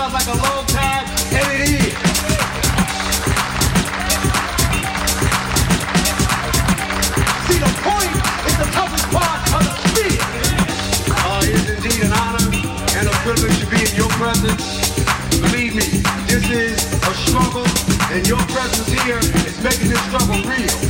sounds like a long time. Kennedy. See, the point is the toughest part of the speech. Uh, it is indeed an honor and a privilege to be in your presence. Believe me, this is a struggle, and your presence here is making this struggle real.